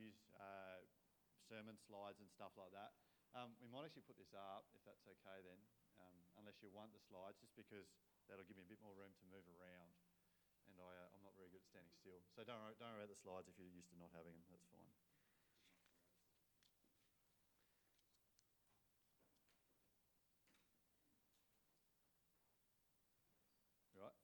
use uh, sermon slides and stuff like that. Um, we might actually put this up, if that's okay then, um, unless you want the slides, just because that'll give me a bit more room to move around. And I, uh, I'm not very good at standing still. So don't, worry- don't worry about the slides if you're used to not having them, that's fine. Right.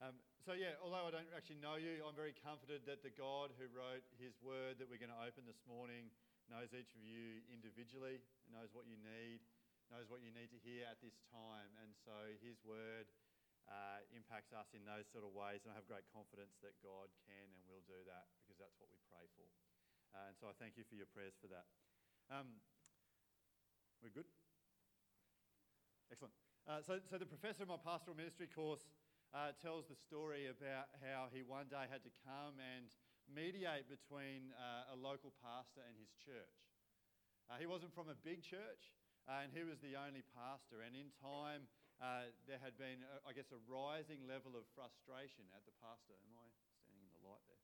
Um, so yeah, although I don't actually know you, I'm very comforted that the God who wrote His Word that we're going to open this morning knows each of you individually, knows what you need, knows what you need to hear at this time, and so His Word uh, impacts us in those sort of ways. And I have great confidence that God can and will do that because that's what we pray for. Uh, and so I thank you for your prayers for that. Um, we're good. Excellent. Uh, so, so the professor of my pastoral ministry course uh, tells the story about how he one day had to come and mediate between uh, a local pastor and his church. Uh, he wasn't from a big church, uh, and he was the only pastor. And in time, uh, there had been, uh, I guess, a rising level of frustration at the pastor. Am I standing in the light there?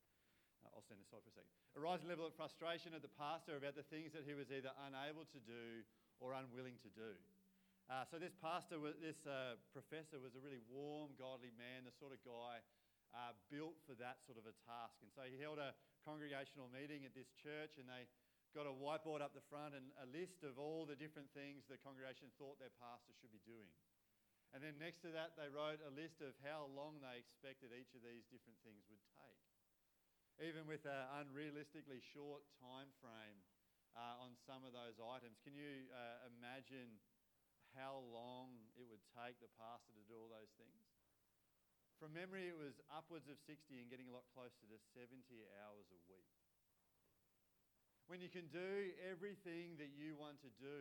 I'll stand aside for a second. A rising level of frustration at the pastor about the things that he was either unable to do or unwilling to do. Uh, so this pastor, this uh, professor, was a really warm, godly man, the sort of guy uh, built for that sort of a task. And so he held a congregational meeting at this church, and they got a whiteboard up the front and a list of all the different things the congregation thought their pastor should be doing. And then next to that, they wrote a list of how long they expected each of these different things would take. Even with an unrealistically short time frame uh, on some of those items, can you uh, imagine how long it would take the pastor to do all those things? From memory, it was upwards of 60 and getting a lot closer to 70 hours a week. When you can do everything that you want to do,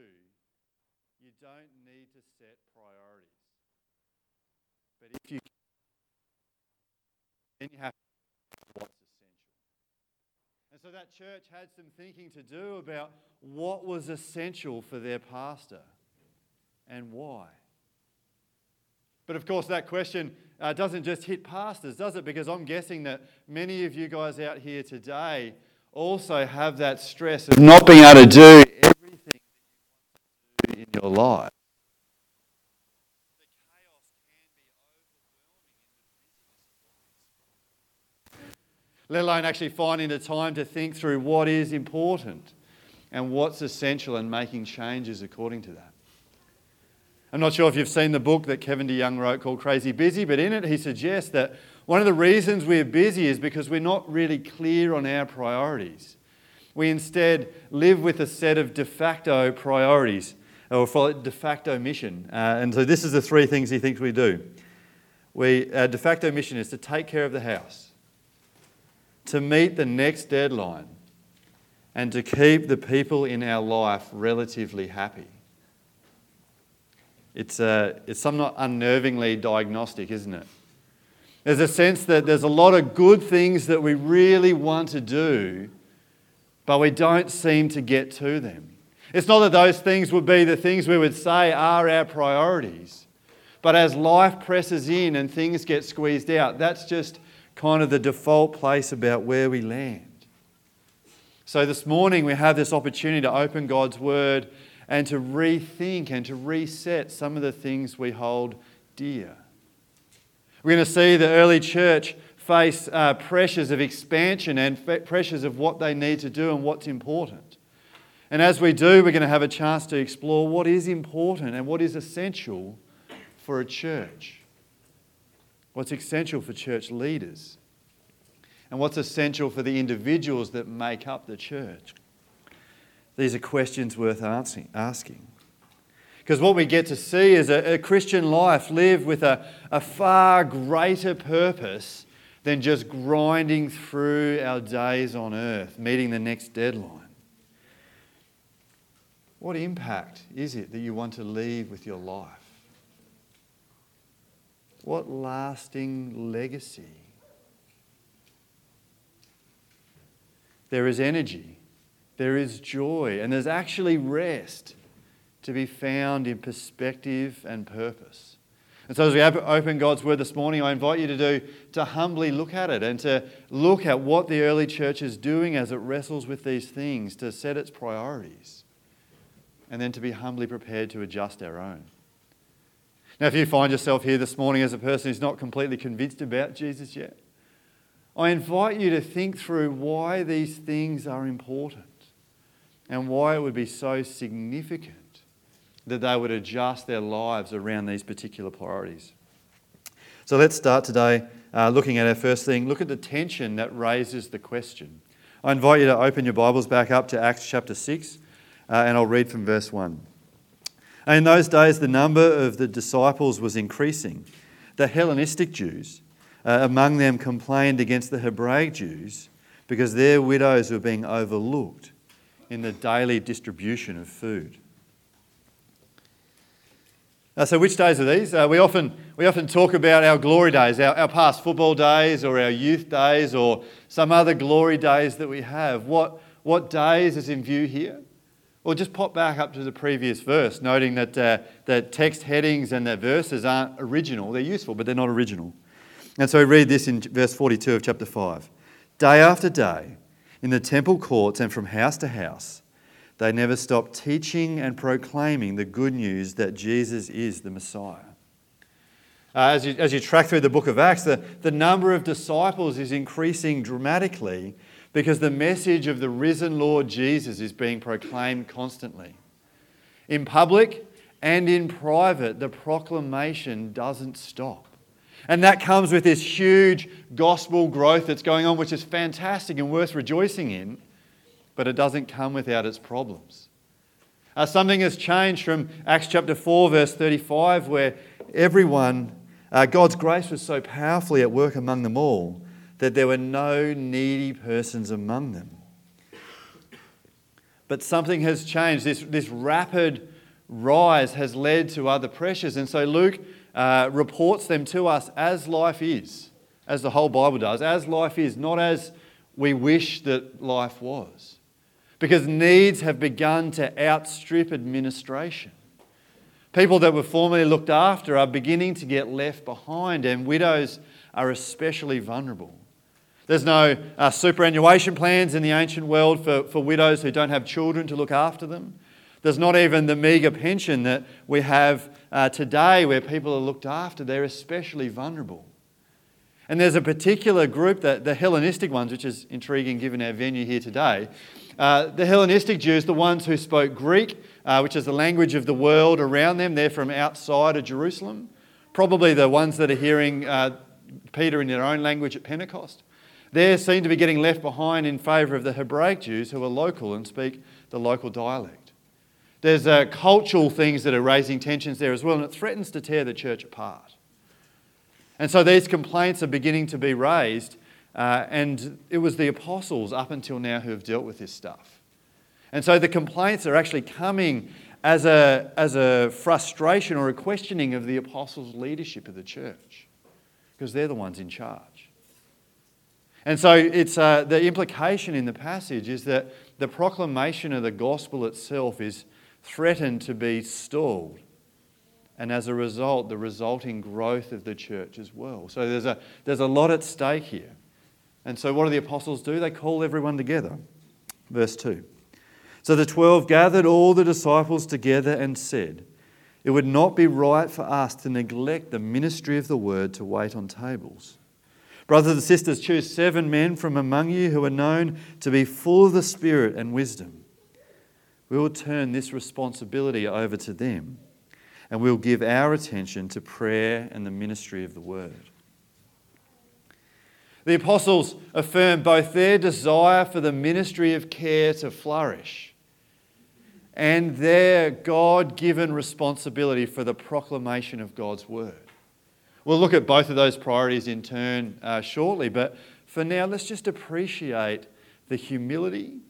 you don't need to set priorities. But if you then you have what's essential. And so that church had some thinking to do about what was essential for their pastor and why. But of course, that question uh, doesn't just hit pastors, does it? Because I'm guessing that many of you guys out here today also have that stress of not being able to do everything in your life. Let alone actually finding the time to think through what is important and what's essential and making changes according to that. I'm not sure if you've seen the book that Kevin DeYoung wrote called Crazy Busy, but in it he suggests that one of the reasons we're busy is because we're not really clear on our priorities. We instead live with a set of de facto priorities, or for de facto mission. Uh, and so this is the three things he thinks we do. We, our de facto mission is to take care of the house, to meet the next deadline, and to keep the people in our life relatively happy. It's, uh, it's somewhat unnervingly diagnostic, isn't it? There's a sense that there's a lot of good things that we really want to do, but we don't seem to get to them. It's not that those things would be the things we would say are our priorities, but as life presses in and things get squeezed out, that's just kind of the default place about where we land. So this morning we have this opportunity to open God's Word and to rethink and to reset some of the things we hold dear. We're going to see the early church face uh, pressures of expansion and pressures of what they need to do and what's important. And as we do, we're going to have a chance to explore what is important and what is essential for a church. What's essential for church leaders. And what's essential for the individuals that make up the church. These are questions worth asking. Because what we get to see is a, a Christian life lived with a, a far greater purpose than just grinding through our days on earth, meeting the next deadline. What impact is it that you want to leave with your life? What lasting legacy? There is energy there is joy, and there's actually rest to be found in perspective and purpose. And so, as we open God's Word this morning, I invite you to do to humbly look at it and to look at what the early church is doing as it wrestles with these things, to set its priorities, and then to be humbly prepared to adjust our own. Now, if you find yourself here this morning as a person who's not completely convinced about Jesus yet, I invite you to think through why these things are important and why it would be so significant that they would adjust their lives around these particular priorities. So let's start today uh, looking at our first thing. Look at the tension that raises the question. I invite you to open your Bibles back up to Acts chapter 6, uh, and I'll read from verse 1. In those days, the number of the disciples was increasing. The Hellenistic Jews uh, among them complained against the Hebraic Jews because their widows were being overlooked in the daily distribution of food. Uh, so, which days are these? Uh, we, often, we often talk about our glory days, our, our past football days, or our youth days, or some other glory days that we have. What, what days is in view here? Well, just pop back up to the previous verse, noting that uh, the text headings and the verses aren't original. They're useful, but they're not original. And so read this in verse 42 of chapter 5. Day after day, in the temple courts and from house to house, they never stopped teaching and proclaiming the good news that Jesus is the Messiah. Uh, as, you, as you track through the book of Acts, the, the number of disciples is increasing dramatically because the message of the risen Lord Jesus is being proclaimed constantly. In public and in private, the proclamation doesn't stop. And that comes with this huge gospel growth that's going on, which is fantastic and worth rejoicing in but it doesn't come without its problems. Uh, something has changed from Acts chapter 4, verse 35, where everyone, uh, God's grace was so powerfully at work among them all that there were no needy persons among them. But something has changed. This, this rapid rise has led to other pressures. And so Luke uh, reports them to us as life is, as the whole Bible does, as life is, not as we wish that life was because needs have begun to outstrip administration. People that were formerly looked after are beginning to get left behind, and widows are especially vulnerable. There's no uh, superannuation plans in the ancient world for, for widows who don't have children to look after them. There's not even the meagre pension that we have uh, today where people are looked after. They're especially vulnerable. And there's a particular group, that, the Hellenistic ones, which is intriguing given our venue here today, uh, the Hellenistic Jews, the ones who spoke Greek, uh, which is the language of the world around them, they're from outside of Jerusalem. Probably the ones that are hearing uh, Peter in their own language at Pentecost. They seem to be getting left behind in favour of the Hebraic Jews who are local and speak the local dialect. There's uh, cultural things that are raising tensions there as well, and it threatens to tear the church apart. And so these complaints are beginning to be raised uh, and it was the apostles up until now who have dealt with this stuff. And so the complaints are actually coming as a, as a frustration or a questioning of the apostles' leadership of the church, because they're the ones in charge. And so it's, uh, the implication in the passage is that the proclamation of the gospel itself is threatened to be stalled. And as a result, the resulting growth of the church as well. So there's a, there's a lot at stake here. And so, what do the apostles do? They call everyone together. Verse 2. So the twelve gathered all the disciples together and said, It would not be right for us to neglect the ministry of the word to wait on tables. Brothers and sisters, choose seven men from among you who are known to be full of the Spirit and wisdom. We will turn this responsibility over to them, and we'll give our attention to prayer and the ministry of the word. The apostles affirm both their desire for the ministry of care to flourish and their God given responsibility for the proclamation of God's word. We'll look at both of those priorities in turn uh, shortly, but for now, let's just appreciate the humility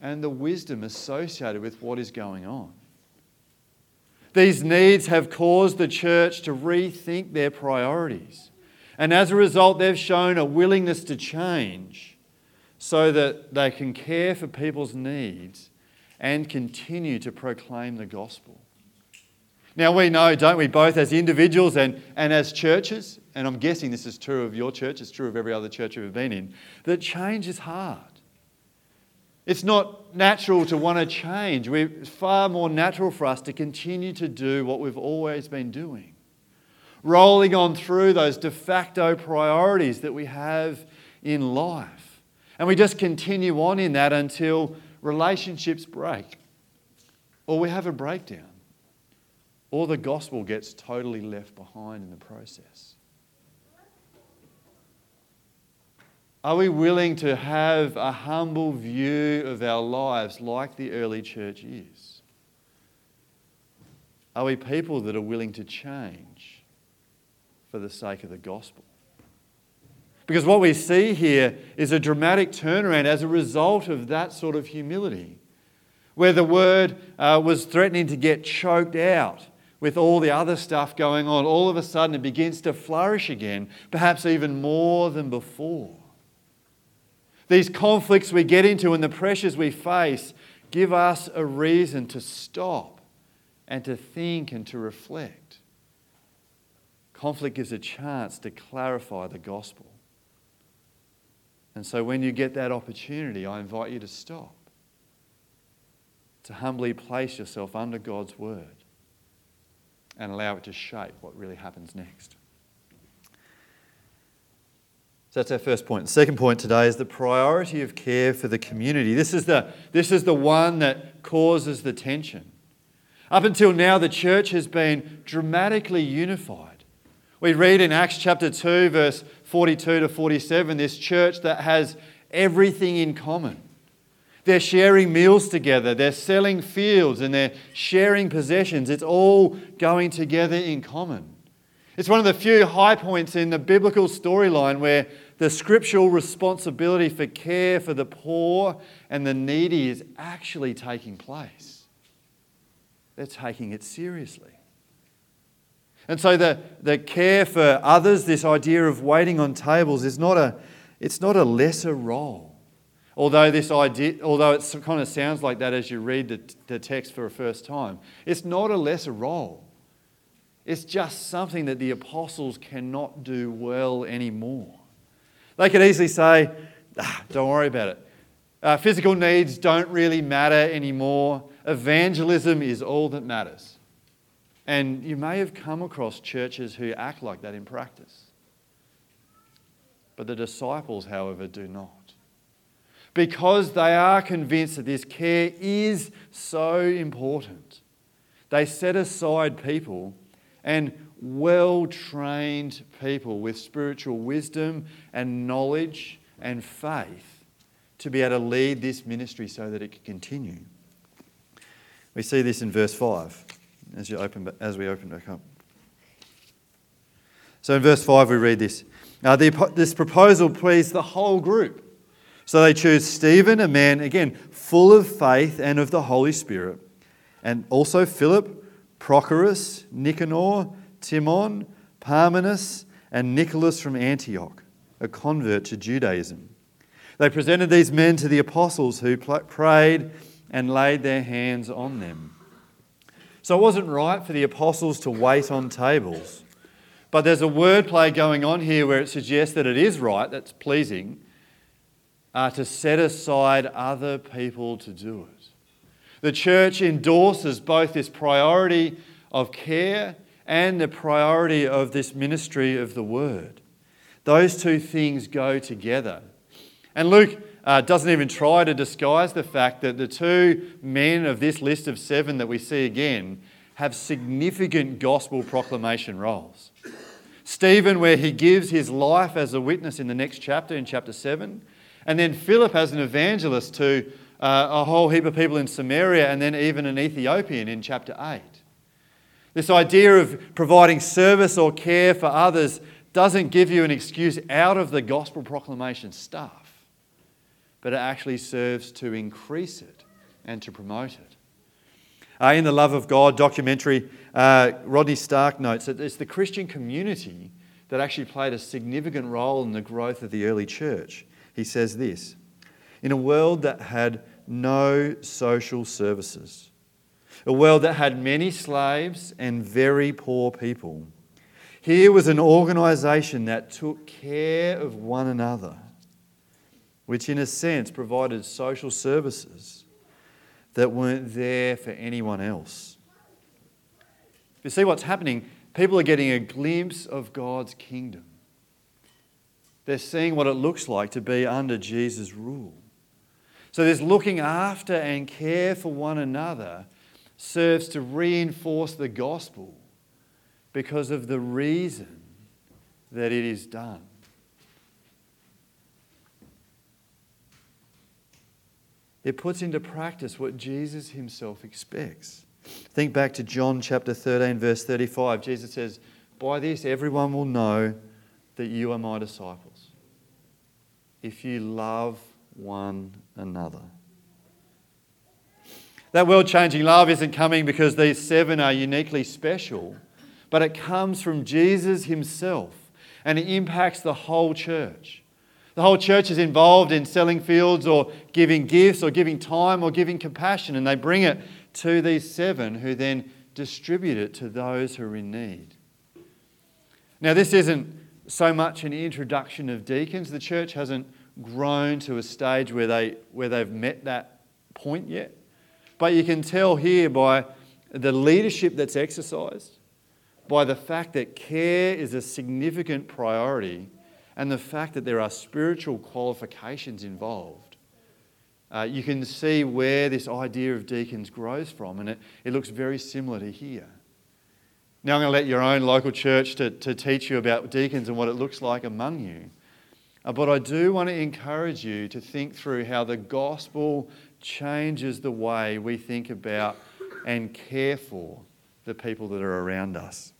and the wisdom associated with what is going on. These needs have caused the church to rethink their priorities. And as a result, they've shown a willingness to change so that they can care for people's needs and continue to proclaim the gospel. Now, we know, don't we, both as individuals and, and as churches, and I'm guessing this is true of your church, it's true of every other church we've been in, that change is hard. It's not natural to want to change. It's far more natural for us to continue to do what we've always been doing. Rolling on through those de facto priorities that we have in life. And we just continue on in that until relationships break or we have a breakdown or the gospel gets totally left behind in the process. Are we willing to have a humble view of our lives like the early church is? Are we people that are willing to change for the sake of the gospel? Because what we see here is a dramatic turnaround as a result of that sort of humility, where the word uh, was threatening to get choked out with all the other stuff going on. All of a sudden, it begins to flourish again, perhaps even more than before. These conflicts we get into and the pressures we face give us a reason to stop and to think and to reflect. Conflict gives a chance to clarify the gospel. And so when you get that opportunity, I invite you to stop, to humbly place yourself under God's word and allow it to shape what really happens next. So that's our first point. The second point today is the priority of care for the community. This is the, this is the one that causes the tension. Up until now, the church has been dramatically unified. We read in Acts chapter 2, verse 42 to 47, this church that has everything in common. They're sharing meals together, they're selling fields, and they're sharing possessions. It's all going together in common. It's one of the few high points in the biblical storyline where the scriptural responsibility for care for the poor and the needy is actually taking place. They're taking it seriously. And so the, the care for others, this idea of waiting on tables, is not a, it's not a lesser role. Although this idea, although it kind of sounds like that as you read the, the text for a first time, it's not a lesser role. It's just something that the apostles cannot do well anymore. They could easily say, ah, don't worry about it. Uh, physical needs don't really matter anymore. Evangelism is all that matters. And you may have come across churches who act like that in practice. But the disciples, however, do not. Because they are convinced that this care is so important, they set aside people and well trained people with spiritual wisdom and knowledge and faith to be able to lead this ministry so that it can continue. We see this in verse 5 as, you open, as we open back up. So in verse 5, we read this. Now, the, this proposal pleased the whole group. So they choose Stephen, a man, again, full of faith and of the Holy Spirit, and also Philip Prochorus, Nicanor, Timon, Parmenas, and Nicholas from Antioch, a convert to Judaism. They presented these men to the apostles who prayed and laid their hands on them. So it wasn't right for the apostles to wait on tables. But there's a wordplay going on here where it suggests that it is right, that's pleasing, uh, to set aside other people to do it. The church endorses both this priority of care and the priority of this ministry of the word. Those two things go together. And Luke uh, doesn't even try to disguise the fact that the two men of this list of seven that we see again have significant gospel proclamation roles. Stephen, where he gives his life as a witness in the next chapter, in chapter 7, and then Philip as an evangelist to uh, a whole heap of people in Samaria, and then even an Ethiopian in chapter 8. This idea of providing service or care for others doesn't give you an excuse out of the gospel proclamation stuff, but it actually serves to increase it and to promote it. Uh, in the Love of God documentary, uh, Rodney Stark notes that it's the Christian community that actually played a significant role in the growth of the early church. He says this In a world that had no social services, a world that had many slaves and very poor people. Here was an organization that took care of one another, which in a sense provided social services that weren't there for anyone else. You see what's happening? People are getting a glimpse of God's kingdom. They're seeing what it looks like to be under Jesus' rule. So, this looking after and care for one another serves to reinforce the gospel because of the reason that it is done. It puts into practice what Jesus himself expects. Think back to John chapter 13, verse 35. Jesus says, By this everyone will know that you are my disciples, if you love one another. That world changing love isn't coming because these seven are uniquely special, but it comes from Jesus himself and it impacts the whole church. The whole church is involved in selling fields or giving gifts or giving time or giving compassion, and they bring it to these seven who then distribute it to those who are in need. Now, this isn't so much an introduction of deacons. The church hasn't grown to a stage where, they, where they've met that point yet. But you can tell here by the leadership that's exercised, by the fact that care is a significant priority, and the fact that there are spiritual qualifications involved. Uh, you can see where this idea of deacons grows from, and it, it looks very similar to here. Now, I'm going to let your own local church to, to teach you about deacons and what it looks like among you. Uh, but I do want to encourage you to think through how the gospel changes the way we think about and care for the people that are around us.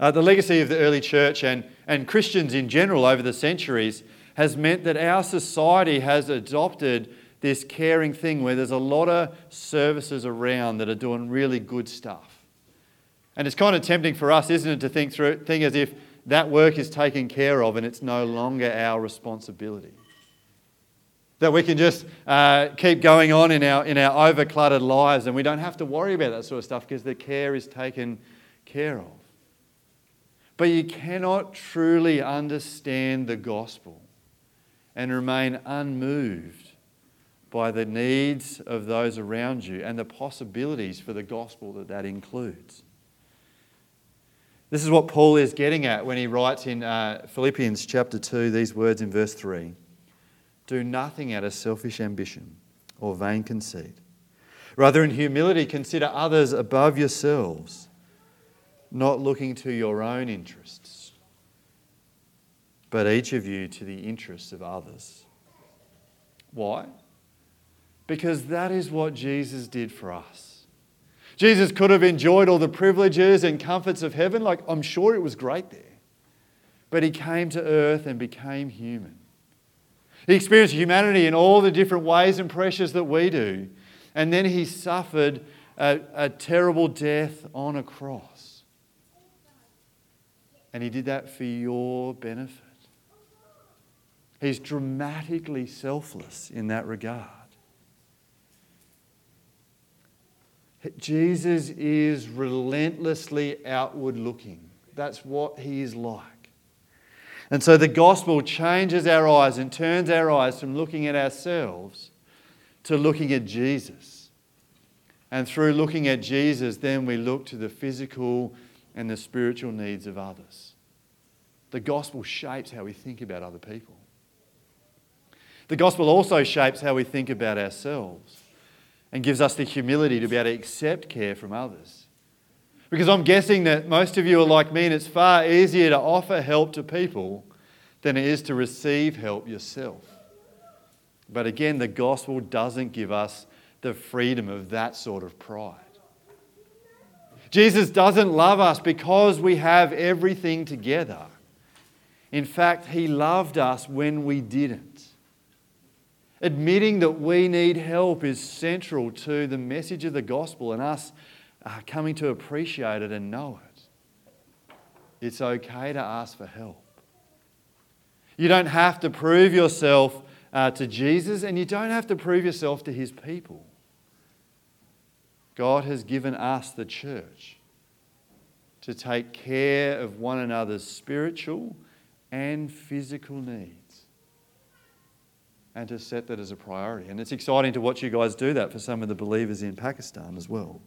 Uh, the legacy of the early church and, and Christians in general over the centuries has meant that our society has adopted this caring thing where there's a lot of services around that are doing really good stuff. And it's kind of tempting for us, isn't it, to think through think as if that work is taken care of and it's no longer our responsibility. That we can just uh, keep going on in our, in our overcluttered lives and we don't have to worry about that sort of stuff because the care is taken care of. But you cannot truly understand the gospel and remain unmoved by the needs of those around you and the possibilities for the gospel that that includes. This is what Paul is getting at when he writes in uh, Philippians chapter 2 these words in verse 3 do nothing out of selfish ambition or vain conceit. Rather, in humility, consider others above yourselves, not looking to your own interests, but each of you to the interests of others. Why? Because that is what Jesus did for us. Jesus could have enjoyed all the privileges and comforts of heaven, like I'm sure it was great there. But he came to earth and became human. He experienced humanity in all the different ways and pressures that we do. And then he suffered a, a terrible death on a cross. And he did that for your benefit. He's dramatically selfless in that regard. Jesus is relentlessly outward looking. That's what he is like. And so the gospel changes our eyes and turns our eyes from looking at ourselves to looking at Jesus. And through looking at Jesus, then we look to the physical and the spiritual needs of others. The gospel shapes how we think about other people. The gospel also shapes how we think about ourselves and gives us the humility to be able to accept care from others. Because I'm guessing that most of you are like me, and it's far easier to offer help to people than it is to receive help yourself. But again, the gospel doesn't give us the freedom of that sort of pride. Jesus doesn't love us because we have everything together. In fact, He loved us when we didn't. Admitting that we need help is central to the message of the gospel and us uh, coming to appreciate it and know it. It's okay to ask for help. You don't have to prove yourself uh, to Jesus, and you don't have to prove yourself to his people. God has given us, the church, to take care of one another's spiritual and physical needs and to set that as a priority. And it's exciting to watch you guys do that for some of the believers in Pakistan as well.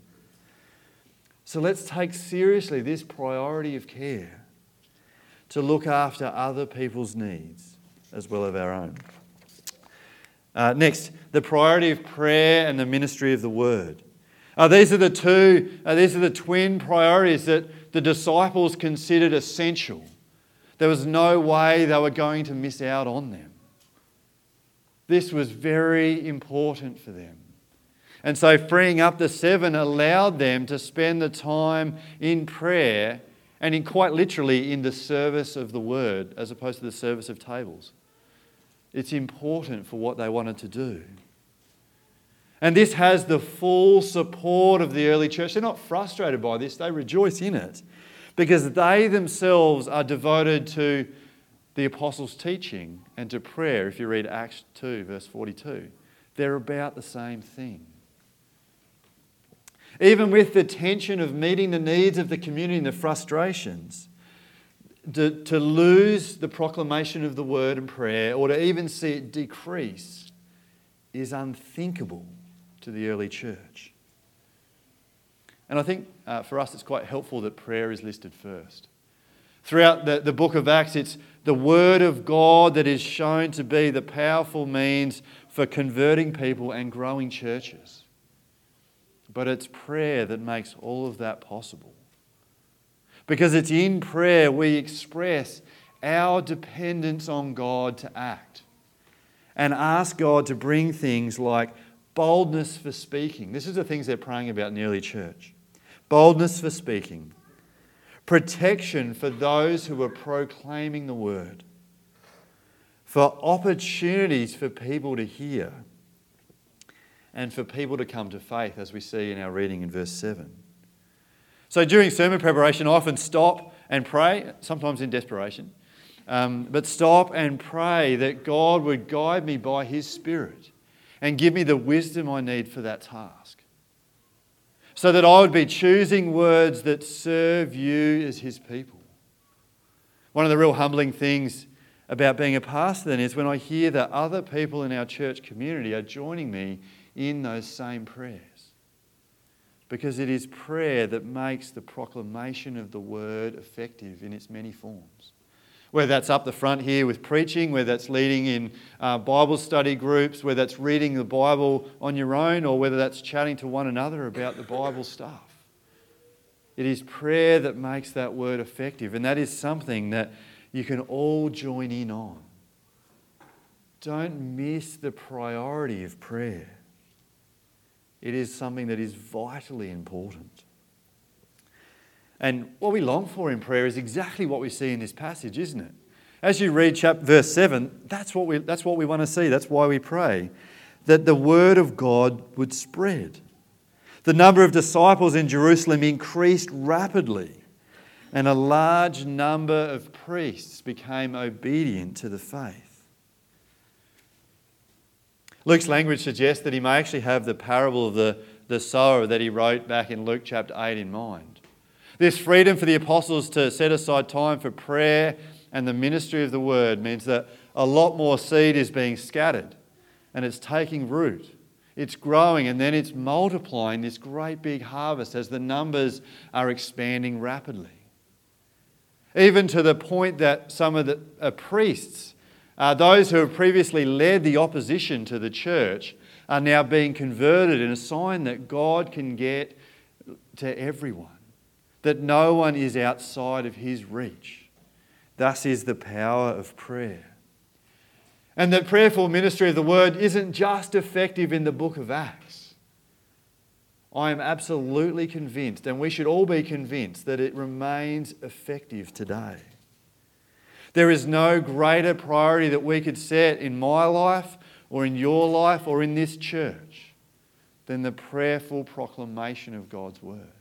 So let's take seriously this priority of care to look after other people's needs as well as our own. Uh, next, the priority of prayer and the ministry of the word. Uh, these are the two, uh, these are the twin priorities that the disciples considered essential. There was no way they were going to miss out on them. This was very important for them. And so, freeing up the seven allowed them to spend the time in prayer and, in quite literally, in the service of the word as opposed to the service of tables. It's important for what they wanted to do. And this has the full support of the early church. They're not frustrated by this, they rejoice in it because they themselves are devoted to the apostles' teaching and to prayer. If you read Acts 2, verse 42, they're about the same thing. Even with the tension of meeting the needs of the community and the frustrations, to, to lose the proclamation of the word and prayer or to even see it decrease is unthinkable to the early church. And I think uh, for us it's quite helpful that prayer is listed first. Throughout the, the book of Acts, it's the word of God that is shown to be the powerful means for converting people and growing churches. But it's prayer that makes all of that possible. Because it's in prayer we express our dependence on God to act and ask God to bring things like boldness for speaking. This is the things they're praying about in the early church boldness for speaking, protection for those who are proclaiming the word, for opportunities for people to hear, and for people to come to faith, as we see in our reading in verse 7. So during sermon preparation, I often stop and pray, sometimes in desperation, um, but stop and pray that God would guide me by His Spirit and give me the wisdom I need for that task. So that I would be choosing words that serve you as His people. One of the real humbling things about being a pastor then is when I hear that other people in our church community are joining me in those same prayers because it is prayer that makes the proclamation of the word effective in its many forms. Whether that's up the front here with preaching, whether that's leading in uh, Bible study groups, whether that's reading the Bible on your own, or whether that's chatting to one another about the Bible stuff. It is prayer that makes that word effective, and that is something that you can all join in on. Don't miss the priority of prayer. It is something that is vitally important. And what we long for in prayer is exactly what we see in this passage, isn't it? As you read chapter, verse 7, that's what, we, that's what we want to see. That's why we pray. That the word of God would spread. The number of disciples in Jerusalem increased rapidly, and a large number of priests became obedient to the faith. Luke's language suggests that he may actually have the parable of the, the sower that he wrote back in Luke chapter 8 in mind. This freedom for the apostles to set aside time for prayer and the ministry of the word means that a lot more seed is being scattered and it's taking root. It's growing and then it's multiplying this great big harvest as the numbers are expanding rapidly. Even to the point that some of the uh, priests uh, those who have previously led the opposition to the church are now being converted in a sign that God can get to everyone, that no one is outside of his reach. Thus is the power of prayer. And that prayerful ministry of the word isn't just effective in the book of Acts. I am absolutely convinced, and we should all be convinced, that it remains effective today. There is no greater priority that we could set in my life or in your life or in this church than the prayerful proclamation of God's word.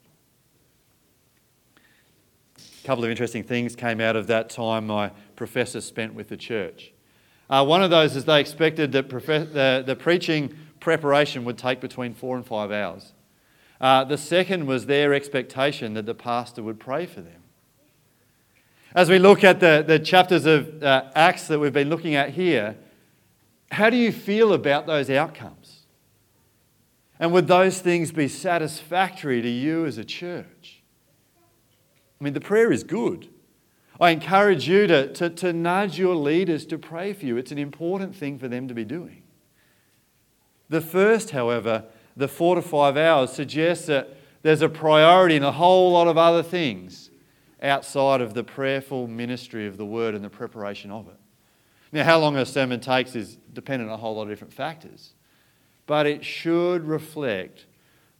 Couple of interesting things came out of that time my professor spent with the church. Uh, one of those is they expected that the, the preaching preparation would take between four and five hours. Uh, the second was their expectation that the pastor would pray for them. As we look at the, the chapters of uh, Acts that we've been looking at here, how do you feel about those outcomes? And would those things be satisfactory to you as a church? I mean, the prayer is good. I encourage you to, to, to nudge your leaders to pray for you. It's an important thing for them to be doing. The first, however, the four to five hours, suggests that there's a priority in a whole lot of other things outside of the prayerful ministry of the word and the preparation of it. Now, how long a sermon takes is dependent on a whole lot of different factors, but it should reflect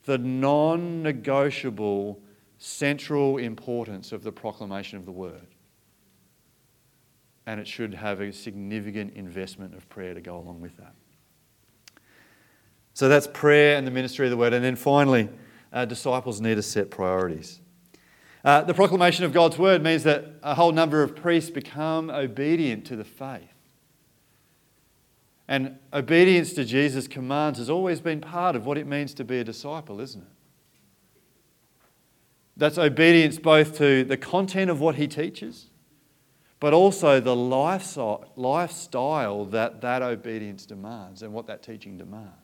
the non negotiable central importance of the proclamation of the word. And it should have a significant investment of prayer to go along with that. So that's prayer and the ministry of the word. And then finally, uh, disciples need to set priorities. Uh, the proclamation of God's word means that a whole number of priests become obedient to the faith. And obedience to Jesus' commands has always been part of what it means to be a disciple, isn't it? That's obedience both to the content of what he teaches, but also the lifestyle that that obedience demands and what that teaching demands.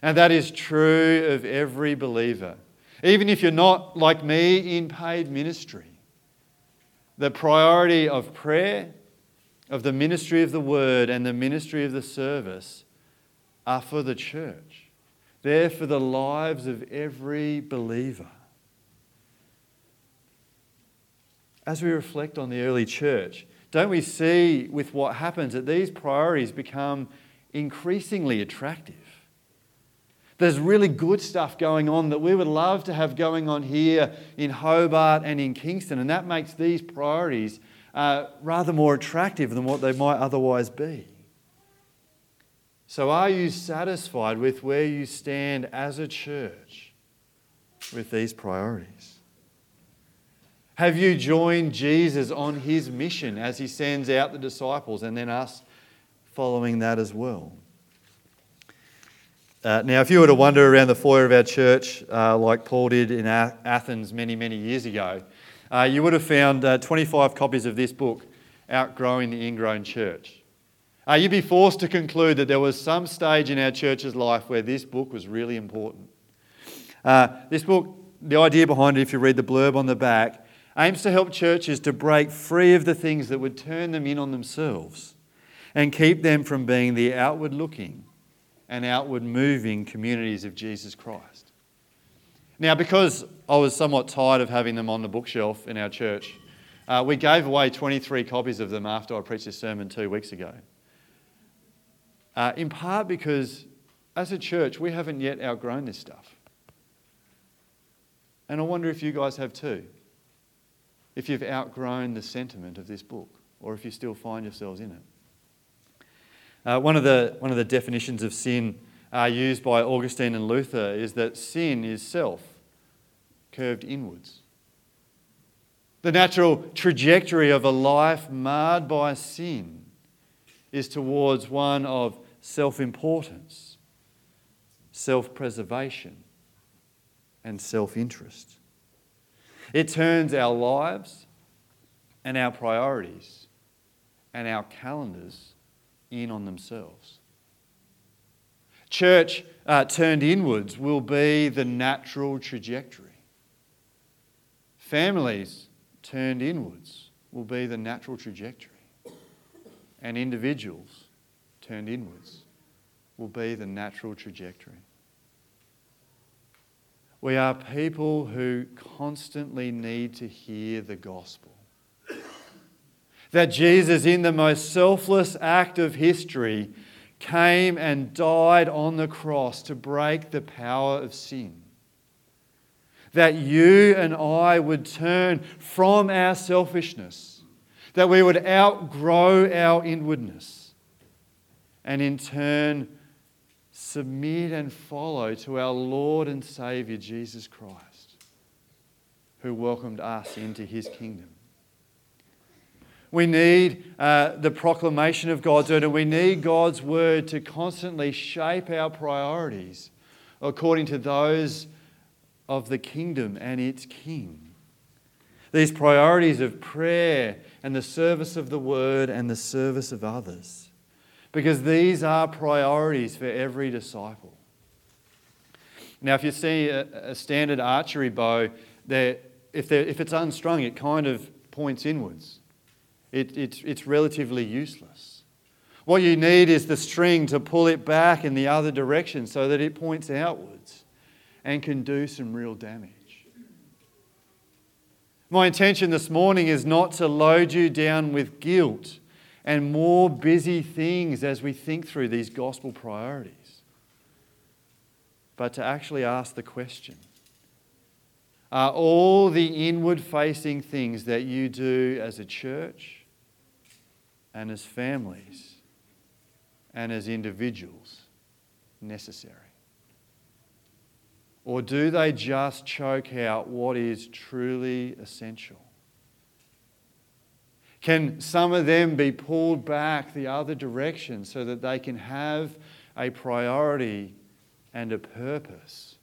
And that is true of every believer. Even if you're not like me in paid ministry, the priority of prayer, of the ministry of the word, and the ministry of the service are for the church. They're for the lives of every believer. As we reflect on the early church, don't we see with what happens that these priorities become increasingly attractive? There's really good stuff going on that we would love to have going on here in Hobart and in Kingston, and that makes these priorities uh, rather more attractive than what they might otherwise be. So, are you satisfied with where you stand as a church with these priorities? Have you joined Jesus on his mission as he sends out the disciples and then us following that as well? Uh, now, if you were to wander around the foyer of our church, uh, like Paul did in Athens many, many years ago, uh, you would have found uh, 25 copies of this book, Outgrowing the Ingrown Church. Uh, you'd be forced to conclude that there was some stage in our church's life where this book was really important. Uh, this book, the idea behind it, if you read the blurb on the back, aims to help churches to break free of the things that would turn them in on themselves and keep them from being the outward looking and outward moving communities of Jesus Christ. Now, because I was somewhat tired of having them on the bookshelf in our church, uh, we gave away 23 copies of them after I preached this sermon two weeks ago. Uh, in part because, as a church, we haven't yet outgrown this stuff. And I wonder if you guys have too. If you've outgrown the sentiment of this book, or if you still find yourselves in it. Uh, one, of the, one of the definitions of sin uh, used by Augustine and Luther is that sin is self, curved inwards. The natural trajectory of a life marred by sin is towards one of self importance, self preservation, and self interest. It turns our lives and our priorities and our calendars in on themselves. Church uh, turned inwards will be the natural trajectory. Families turned inwards will be the natural trajectory. And individuals turned inwards will be the natural trajectory. We are people who constantly need to hear the gospel that Jesus, in the most selfless act of history, came and died on the cross to break the power of sin. That you and I would turn from our selfishness, that we would outgrow our inwardness, and in turn submit and follow to our Lord and Saviour Jesus Christ, who welcomed us into his kingdom. We need uh, the proclamation of God's word, and we need God's word to constantly shape our priorities according to those of the kingdom and its king. These priorities of prayer and the service of the word and the service of others. Because these are priorities for every disciple. Now, if you see a, a standard archery bow, if, if it's unstrung, it kind of points inwards. It, it, it's relatively useless. What you need is the string to pull it back in the other direction so that it points outwards and can do some real damage. My intention this morning is not to load you down with guilt and more busy things as we think through these gospel priorities, but to actually ask the question Are all the inward facing things that you do as a church and as families and as individuals necessary? Or do they just choke out what is truly essential? Can some of them be pulled back the other direction so that they can have a priority and a purpose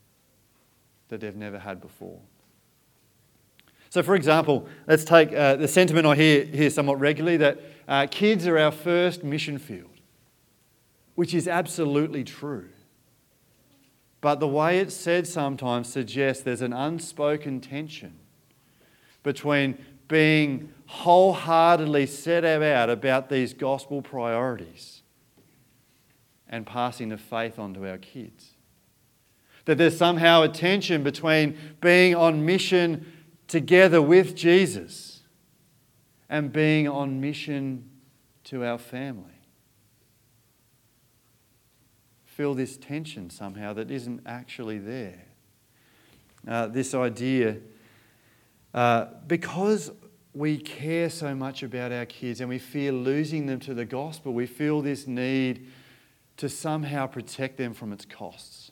that they've never had before? So, for example, let's take uh, the sentiment I hear, hear somewhat regularly that uh, kids are our first mission field, which is absolutely true. But the way it's said sometimes suggests there's an unspoken tension between being wholeheartedly set out about these gospel priorities and passing the faith on to our kids. That there's somehow a tension between being on mission together with Jesus and being on mission to our family. feel this tension somehow that isn't actually there. Uh, this idea, uh, because we care so much about our kids and we fear losing them to the gospel, we feel this need to somehow protect them from its costs.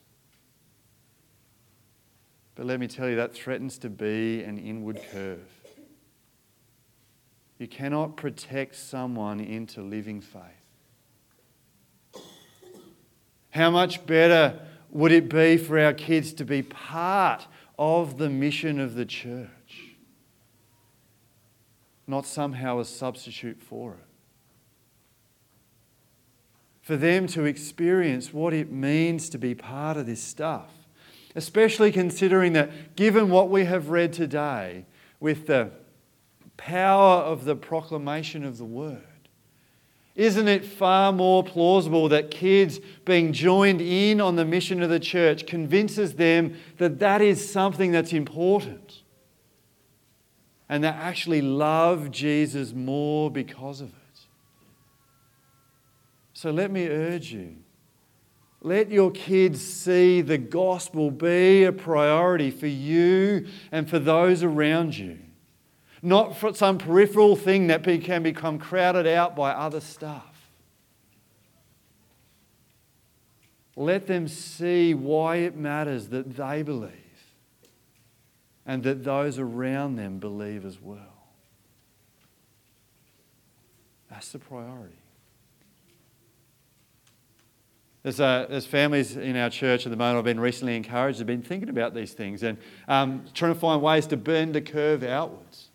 But let me tell you, that threatens to be an inward curve. You cannot protect someone into living faith. How much better would it be for our kids to be part of the mission of the church, not somehow a substitute for it? For them to experience what it means to be part of this stuff, especially considering that, given what we have read today, with the power of the proclamation of the word, isn't it far more plausible that kids being joined in on the mission of the church convinces them that that is something that's important and they actually love Jesus more because of it? So let me urge you let your kids see the gospel be a priority for you and for those around you not for some peripheral thing that can become crowded out by other stuff. Let them see why it matters that they believe and that those around them believe as well. That's the priority. There's, uh, there's families in our church at the moment I've been recently encouraged, have been thinking about these things and um, trying to find ways to bend the curve outwards.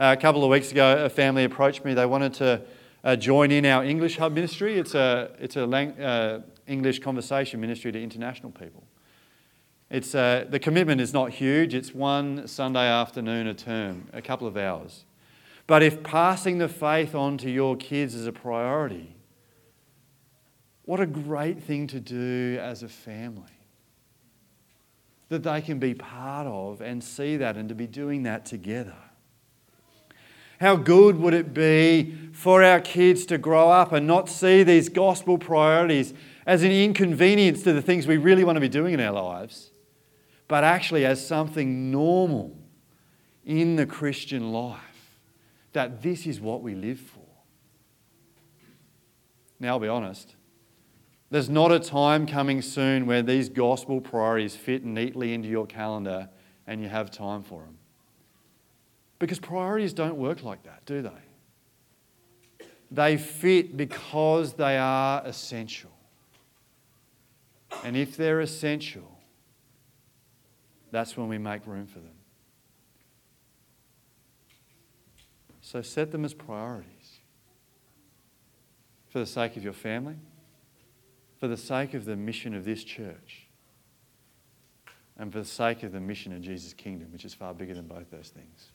Uh, a couple of weeks ago, a family approached me. They wanted to uh, join in our English Hub ministry. It's a, it's a lang- uh, English conversation ministry to international people. It's, uh, the commitment is not huge. It's one Sunday afternoon a term, a couple of hours. But if passing the faith on to your kids is a priority, what a great thing to do as a family. That they can be part of and see that and to be doing that together. How good would it be for our kids to grow up and not see these gospel priorities as an inconvenience to the things we really want to be doing in our lives, but actually as something normal in the Christian life? That this is what we live for. Now, I'll be honest. There's not a time coming soon where these gospel priorities fit neatly into your calendar and you have time for them. Because priorities don't work like that, do they? They fit because they are essential. And if they're essential, that's when we make room for them. So set them as priorities for the sake of your family, for the sake of the mission of this church, and for the sake of the mission of Jesus' kingdom, which is far bigger than both those things.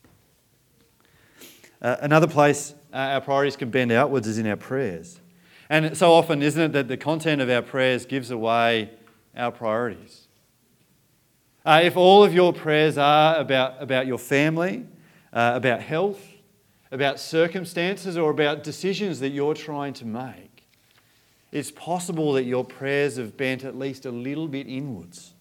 Uh, another place uh, our priorities can bend outwards is in our prayers. And so often, isn't it, that the content of our prayers gives away our priorities? Uh, if all of your prayers are about, about your family, uh, about health, about circumstances, or about decisions that you're trying to make, it's possible that your prayers have bent at least a little bit inwards.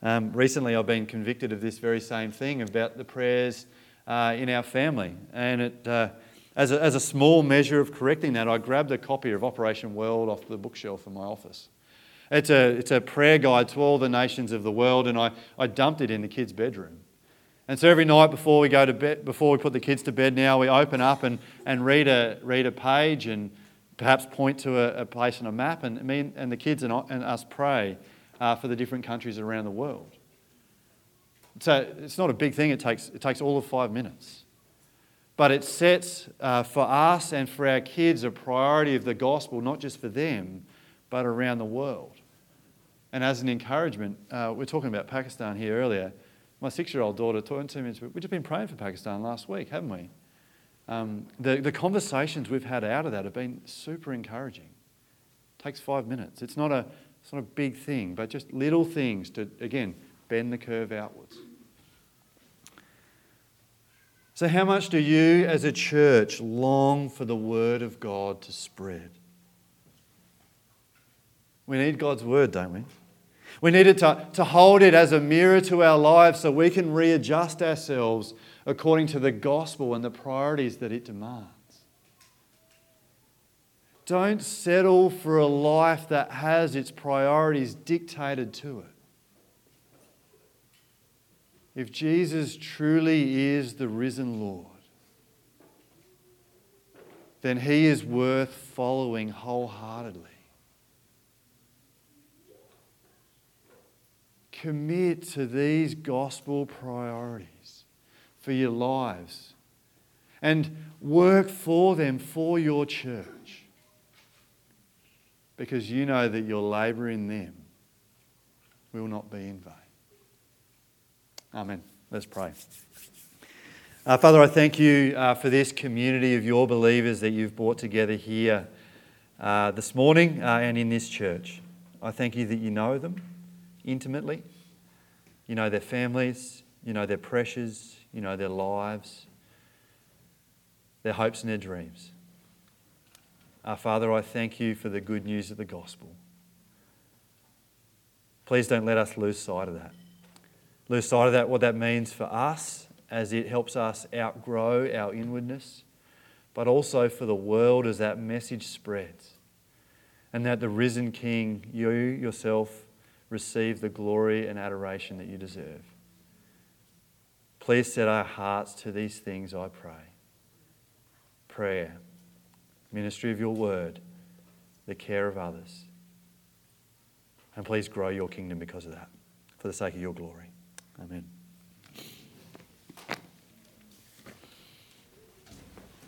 Um, recently, I've been convicted of this very same thing about the prayers uh, in our family. And it, uh, as, a, as a small measure of correcting that, I grabbed a copy of Operation World off the bookshelf in my office. It's a, it's a prayer guide to all the nations of the world, and I, I dumped it in the kids' bedroom. And so every night before we go to bed, before we put the kids to bed now, we open up and, and read, a, read a page and perhaps point to a, a place on a map, and me and the kids and, and us pray uh, for the different countries around the world. So it's not a big thing, it takes, it takes all of five minutes. But it sets uh, for us and for our kids a priority of the gospel, not just for them, but around the world. And as an encouragement, uh, we're talking about Pakistan here earlier. My six year old daughter turned to me We've just been praying for Pakistan last week, haven't we? Um, the, the conversations we've had out of that have been super encouraging. It takes five minutes. It's not, a, it's not a big thing, but just little things to, again, bend the curve outwards. So, how much do you as a church long for the Word of God to spread? We need God's Word, don't we? We need it to, to hold it as a mirror to our lives so we can readjust ourselves according to the gospel and the priorities that it demands. Don't settle for a life that has its priorities dictated to it. If Jesus truly is the risen Lord, then he is worth following wholeheartedly. Commit to these gospel priorities for your lives and work for them for your church because you know that your labour in them will not be in vain. Amen. Let's pray. Uh, Father, I thank you uh, for this community of your believers that you've brought together here uh, this morning uh, and in this church. I thank you that you know them intimately. You know their families, you know their pressures, you know their lives, their hopes and their dreams. Uh, Father, I thank you for the good news of the gospel. Please don't let us lose sight of that lose sight of that, what that means for us as it helps us outgrow our inwardness, but also for the world as that message spreads. And that the risen King, you yourself, receive the glory and adoration that you deserve. Please set our hearts to these things, I pray. Prayer, ministry of your word, the care of others. And please grow your kingdom because of that, for the sake of your glory. Amen.